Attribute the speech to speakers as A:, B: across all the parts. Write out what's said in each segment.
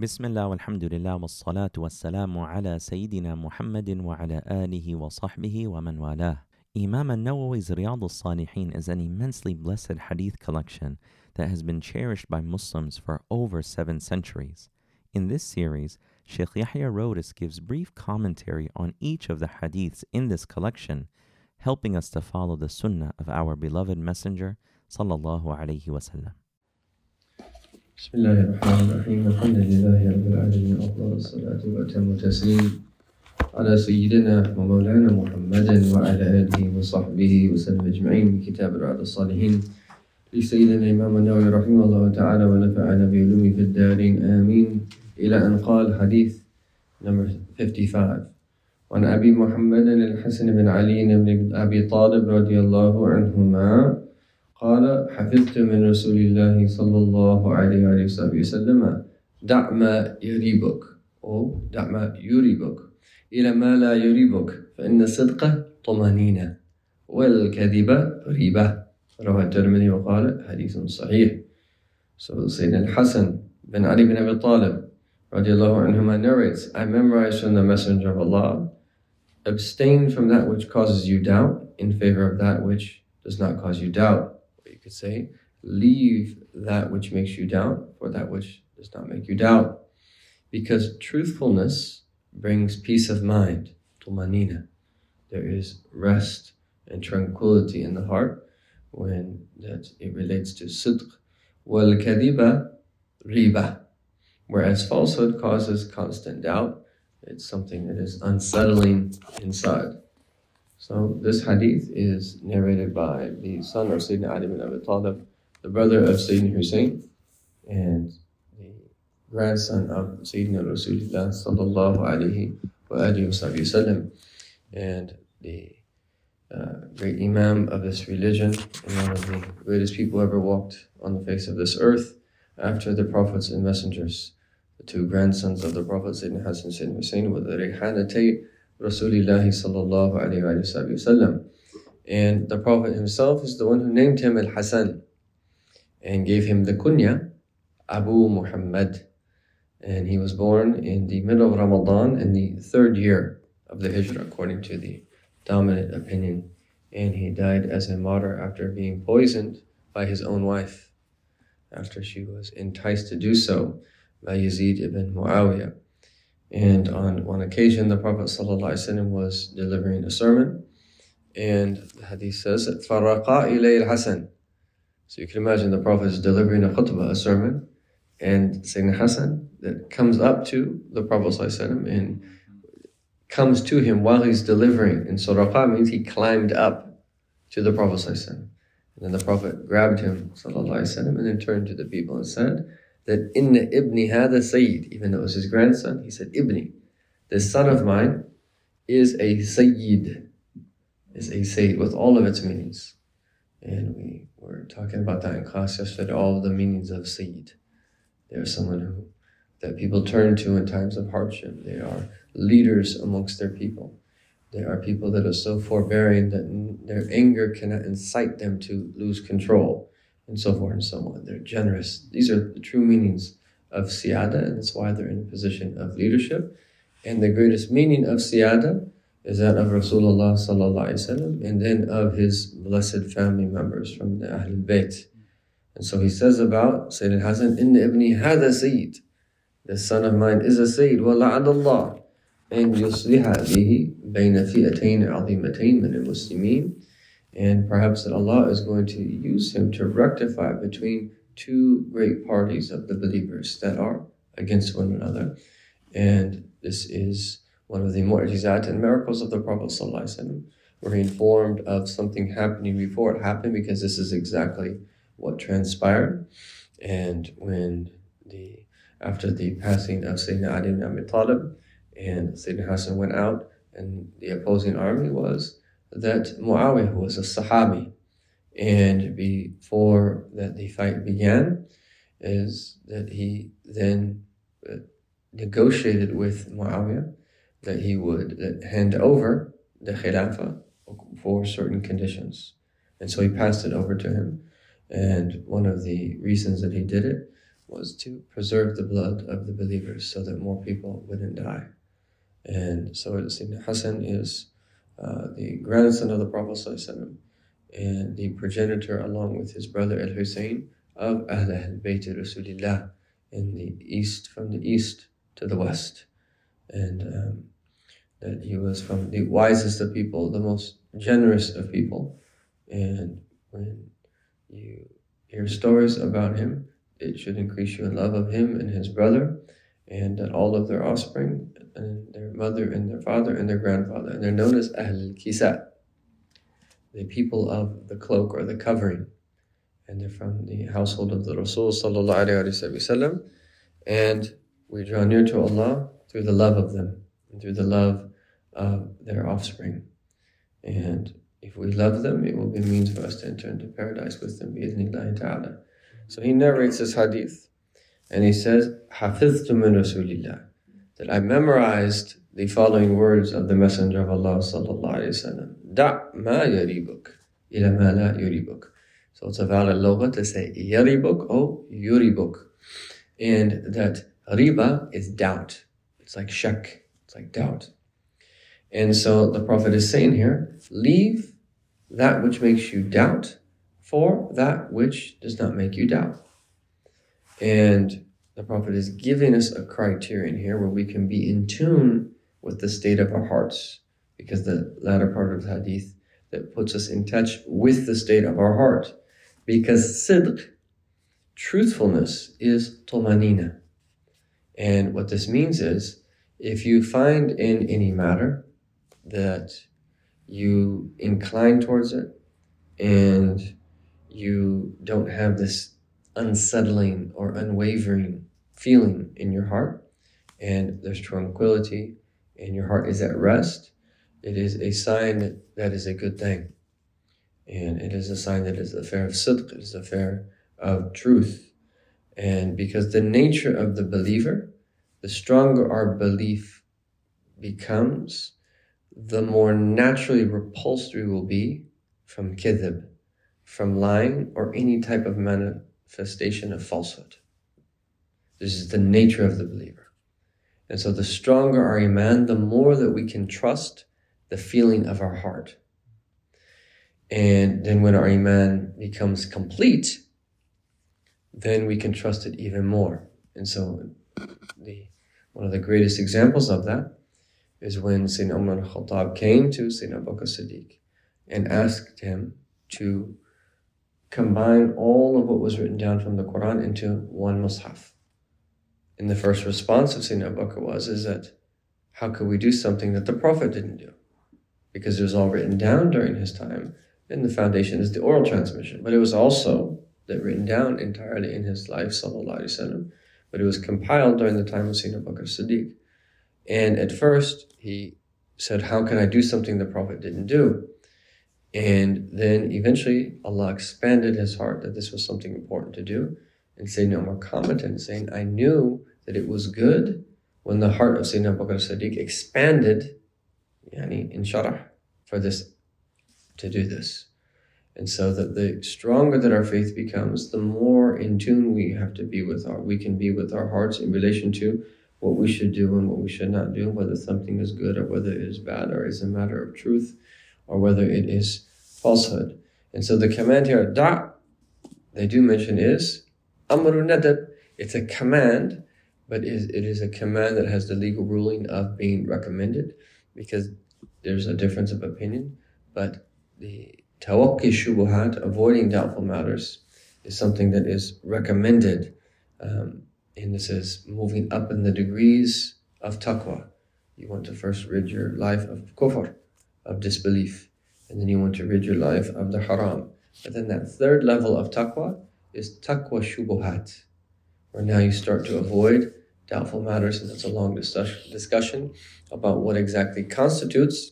A: بسم الله والحمد لله والصلاة والسلام على سيدنا محمد وعلى آله وصحبه ومن والاه. Imam al-Nawawi's Riyad al-Salihin is an immensely blessed hadith collection that has been cherished by Muslims for over seven centuries. In this series, Sheikh Yahya Rhodus gives brief commentary on each of the hadiths in this collection, helping us to follow the sunnah of our beloved messenger sallallahu alaihi wasallam.
B: بسم الله الرحمن الرحيم. الحمد لله رب العالمين. أفضل الصلاة وأتم التسليم على سيدنا ومولانا محمد وعلى آله وصحبه وسلم أجمعين. من كتاب رعد الصالحين لسيدنا الإمام النووي رحمه الله تعالى ونفعنا بعلومه في الدارين آمين. إلى أن قال حديث number 55 وعن أبي محمد الحسن بن علي بن أبي طالب رضي الله عنهما قال حفظت من رسول الله صلى الله عليه وآله وسلم دع ما يريبك. أو دع ما يريبك. إلى ما لا يريبك فإن الصدق طمأنينة والكذب ريبة. رواه الترمذي وقال حديث صحيح. سؤال سيدنا الحسن بن علي بن أبي طالب رضي الله عنهما narrates I memorized from the messenger of Allah. Abstain from that which causes you doubt in favor of that which does not cause you doubt. Could say, leave that which makes you doubt for that which does not make you doubt. Because truthfulness brings peace of mind, tumanina. There is rest and tranquility in the heart when that it relates to sidq. Wal kadiba riba. Whereas falsehood causes constant doubt, it's something that is unsettling inside. So this hadith is narrated by the son of Sayyidina Ali bin Abi Talib, the brother of Sayyidina Hussein, and the grandson of Sayyidina Rasulullah sallallahu alayhi wa wasallam, and the uh, great imam of this religion and one of the greatest people ever walked on the face of this earth after the prophets and messengers, the two grandsons of the Prophet Sayyidina Hassan and Sayyidina Hussein with the Rayhanatay Rasulillahi sallallahu alayhi wa sallam. And the Prophet himself is the one who named him Al Hassan and gave him the kunya Abu Muhammad. And he was born in the middle of Ramadan in the third year of the Hijrah, according to the dominant opinion. And he died as a martyr after being poisoned by his own wife, after she was enticed to do so by Yazid ibn Muawiyah. And on one occasion, the Prophet ﷺ was delivering a sermon, and the hadith says, فَرَقَا إِلَيْهِ الْحَسَنِ So you can imagine the Prophet is delivering a khutbah, a sermon, and Sayyidina Hassan that comes up to the Prophet ﷺ and comes to him while he's delivering. And so raqa means he climbed up to the Prophet ﷺ. And then the Prophet grabbed him ﷺ, and then turned to the people and said that inna ibni hada sayyid, even though it was his grandson, he said ibni, this son of mine is a sayyid, is a sayyid with all of its meanings. And we were talking about that in class yesterday, all of the meanings of sayyid. They're someone who that people turn to in times of hardship. They are leaders amongst their people. They are people that are so forbearing that their anger cannot incite them to lose control, and so forth and so on. They're generous. These are the true meanings of siyada, and that's why they're in a position of leadership. And the greatest meaning of siyada is that of Rasulullah sallallahu and then of his blessed family members from the Ahlul Bayt. And so he says about Sayyidina Hasan, Inna ibni hada sayyid. The son of mine is a sayyid, wa la'adallah. And yusliha bihi bayna fi'atayn azimatain min al-muslimin and perhaps that Allah is going to use him to rectify between two great parties of the believers that are against one another. And this is one of the mu'jizat and miracles of the Prophet ﷺ, where he informed of something happening before it happened, because this is exactly what transpired. And when the after the passing of Sayyidina Ali ibn Abi Talib, and Sayyidina Hassan went out, and the opposing army was that Muawiyah was a Sahabi. And before that the fight began, is that he then uh, negotiated with Muawiyah that he would hand over the Khilafah for certain conditions. And so he passed it over to him. And one of the reasons that he did it was to preserve the blood of the believers so that more people wouldn't die. And so Sayyidina Hassan is uh, the grandson of the Prophet and the progenitor, along with his brother Al Hussein, of Ahl al Bayt Rasulillah in the east, from the east to the west. And um, that he was from the wisest of people, the most generous of people. And when you hear stories about him, it should increase your love of him and his brother, and all of their offspring, and their mother and their father and their grandfather, and they're known as Ahl Kisa, the people of the cloak or the covering. And they're from the household of the Rasul sallallahu. And we draw near to Allah through the love of them and through the love of their offspring. And if we love them, it will be a means for us to enter into paradise with them. So he narrates this hadith. And he says, حَفِظْتُ مِنْ رَسُولِ اللَّهِ That I memorized the following words of the Messenger of Allah sallallahu alayhi wa sallam. دَعْ مَا يَرِيبُكَ إِلَى مَا لَا يُرِيبُكَ So it's a valid loga to say yaribuk or yuribuk. And that riba is doubt. It's like shak. It's like doubt. And so the Prophet is saying here, leave that which makes you doubt for that which does not make you doubt. And the Prophet is giving us a criterion here where we can be in tune with the state of our hearts, because the latter part of the hadith that puts us in touch with the state of our heart. Because sidq, truthfulness, is tumanina. And what this means is if you find in any matter that you incline towards it and you don't have this unsettling or unwavering feeling in your heart and there's tranquility and your heart is at rest, it is a sign that that is a good thing. And it is a sign that it's a affair of sidq, it is affair of truth. And because the nature of the believer, the stronger our belief becomes, the more naturally repulsed we will be from kidhib, from lying or any type of manifestation of falsehood. This is the nature of the believer. And so the stronger our iman, the more that we can trust the feeling of our heart. And then when our iman becomes complete, then we can trust it even more. And so the one of the greatest examples of that is when Sayyidina Umar al-Khattab came to Sayyidina Abu Siddiq and asked him to combine all of what was written down from the Quran into one mushaf. And the first response of Sayyidina Abu Bakr was, is that how could we do something that the Prophet didn't do? Because it was all written down during his time, and the foundation is the oral transmission. But it was also that written down entirely in his life, sallallahu alaihi wasallam. But it was compiled during the time of Sayyidina Abu Bakr Siddiq. And at first, he said, How can I do something the Prophet didn't do? And then eventually, Allah expanded his heart that this was something important to do. And Sayyidina Umar commented saying, I knew that it was good when the heart of Sayyidina Abu Bakr Siddiq expanded yani, in sharah for this, to do this. And so that the stronger that our faith becomes, the more in tune we have to be with our, we can be with our hearts in relation to what we should do and what we should not do, whether something is good or whether it is bad, or is a matter of truth, or whether it is falsehood. And so the command here, da, they do mention is amru nadab. It's a command, but it is a command that has the legal ruling of being recommended, because there's a difference of opinion. But the tawakki shubuhat, avoiding doubtful matters, is something that is recommended. Um, and this is moving up in the degrees of taqwa. You want to first rid your life of kufr, of disbelief, and then you want to rid your life of the haram. But then that third level of taqwa is taqwa shubuhat, where now you start to avoid doubtful matters, and that's a long discussion about what exactly constitutes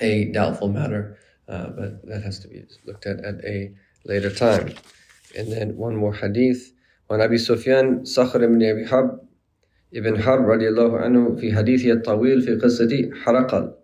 B: a doubtful matter, uh, but that has to be looked at at a later time. And then one more hadith وعن أبي سفيان صخر بن أبي حرب ابن حرب رضي الله عنه في حديثه الطويل في قصة حرقل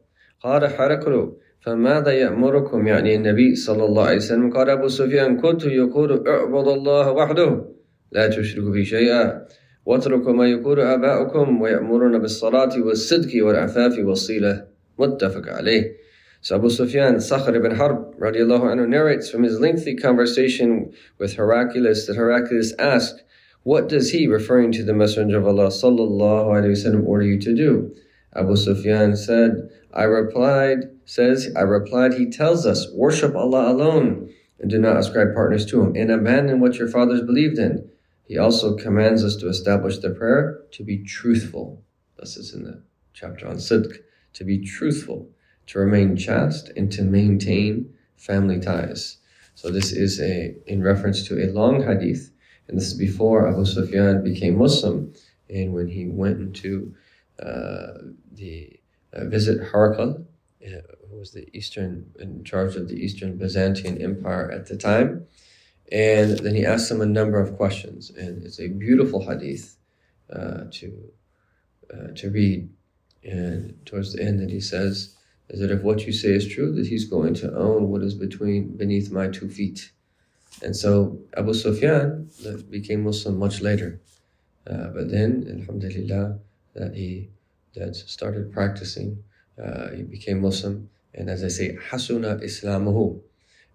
B: قال حرقل فماذا يأمركم يعني النبي صلى الله عليه وسلم قال أبو سفيان كنت يقول اعبد الله وحده لا تشركوا به شيئا واتركوا ما يقول آباؤكم ويأمرون بالصلاة والصدق والعفاف والصلة متفق عليه So Abu Sufyan, Sakhr ibn Harb radiallahu anhu narrates from his lengthy conversation with Heraclius that Heraclius asked, What does he, referring to the Messenger of Allah sallallahu alayhi wasallam, order you to do? Abu Sufyan said, I replied, says, I replied, he tells us, worship Allah alone and do not ascribe partners to him and abandon what your fathers believed in. He also commands us to establish the prayer to be truthful. This is in the chapter on Sidq, to be truthful to remain chaste and to maintain family ties. So this is a in reference to a long hadith, and this is before Abu Sufyan became Muslim, and when he went into uh, the uh, visit Herakl, uh, who was the eastern in charge of the Eastern Byzantine Empire at the time, and then he asked him a number of questions, and it's a beautiful hadith uh, to to read. And towards the end, that he says is that if what you say is true, that he's going to own what is between beneath my two feet. And so Abu Sufyan became Muslim much later. Uh, but then, alhamdulillah, that he that started practicing, uh, he became Muslim. And as I say, hasuna islamuhu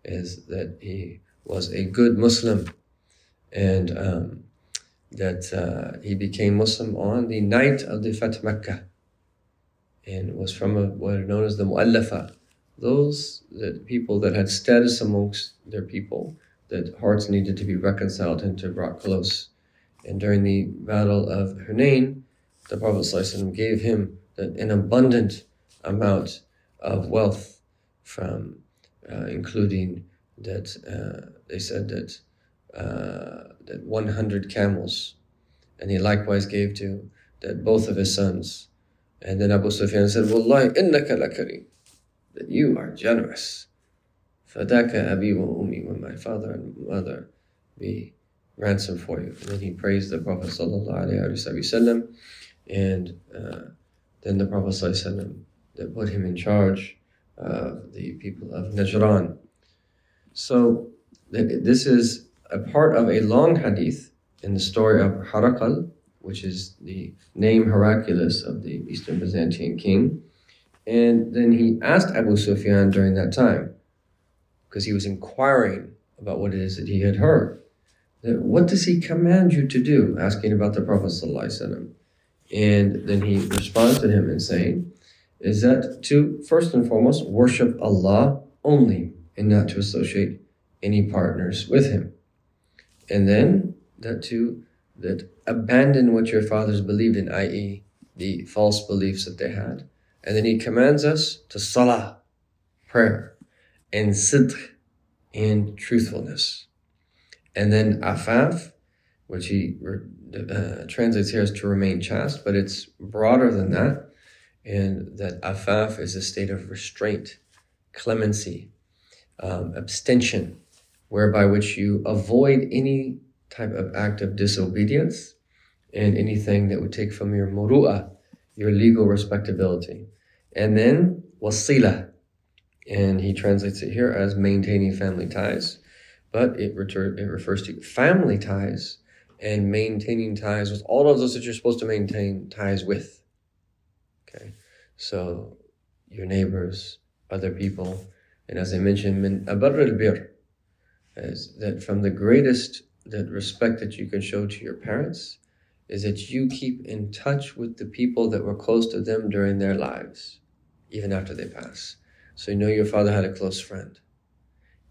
B: is that he was a good Muslim. And um, that uh, he became Muslim on the night of the Fath Makkah and was from a, what are known as the mu'allafa, those that people that had status amongst their people, that hearts needed to be reconciled and to brought close. And during the battle of Hunain, the Prophet gave him an abundant amount of wealth from, uh, including that uh, they said that uh, that 100 camels, and he likewise gave to that both of his sons and then Abu Sufyan said, Wallahi, innaka lakarim. That you are generous. Fadaka abi wa ummi, when my father and mother be ransom for you. And then he praised the Prophet sallallahu and uh, then the Prophet sallallahu that put him in charge of the people of Najran. So this is a part of a long hadith in the story of Harakal, which is the name Heraclius of the Eastern Byzantine king. And then he asked Abu Sufyan during that time, because he was inquiring about what it is that he had heard. What does he command you to do? Asking about the Prophet. And then he responds to him and saying, is that to first and foremost worship Allah only and not to associate any partners with him. And then that to that abandon what your fathers believed in, i.e., the false beliefs that they had. And then he commands us to salah, prayer, and sidq, and truthfulness. And then afaf, which he uh, translates here as to remain chaste, but it's broader than that. And that afaf is a state of restraint, clemency, um, abstention, whereby which you avoid any type of act of disobedience and anything that would take from your muru'ah, your legal respectability. And then wasila, and he translates it here as maintaining family ties, but it, retur- it refers to family ties and maintaining ties with all of those that you're supposed to maintain ties with. Okay, so your neighbors, other people, and as I mentioned, abar al-bir, is that from the greatest that respect that you can show to your parents is that you keep in touch with the people that were close to them during their lives, even after they pass. So you know your father had a close friend,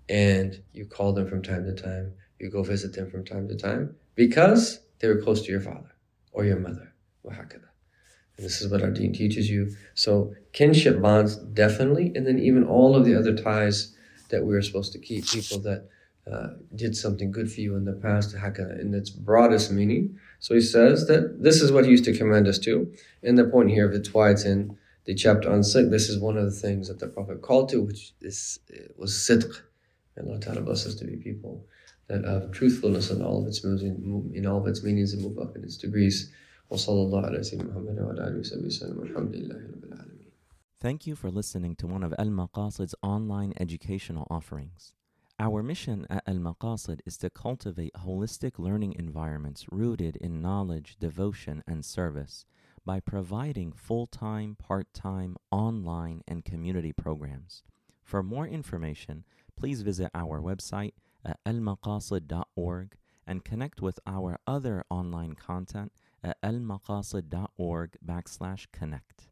B: and you call them from time to time, you go visit them from time to time because they were close to your father or your mother. And this is what our deen teaches you. So kinship bonds definitely, and then even all of the other ties that we are supposed to keep, people that uh, did something good for you in the past, in its broadest meaning. So he says that this is what he used to command us to. And the point here, that's why it's in the chapter on sidq, this is one of the things that the Prophet called to, which is, was sidq. And Allah Ta'ala bless us to be people that have truthfulness in all of its in all of its meanings and up in its degrees.
A: Thank you for listening to one of Al Maqasid's online educational offerings. Our mission at Al Maqasid is to cultivate holistic learning environments rooted in knowledge, devotion, and service by providing full time, part time, online, and community programs. For more information, please visit our website at almaqasid.org and connect with our other online content at almaqasid.org backslash connect.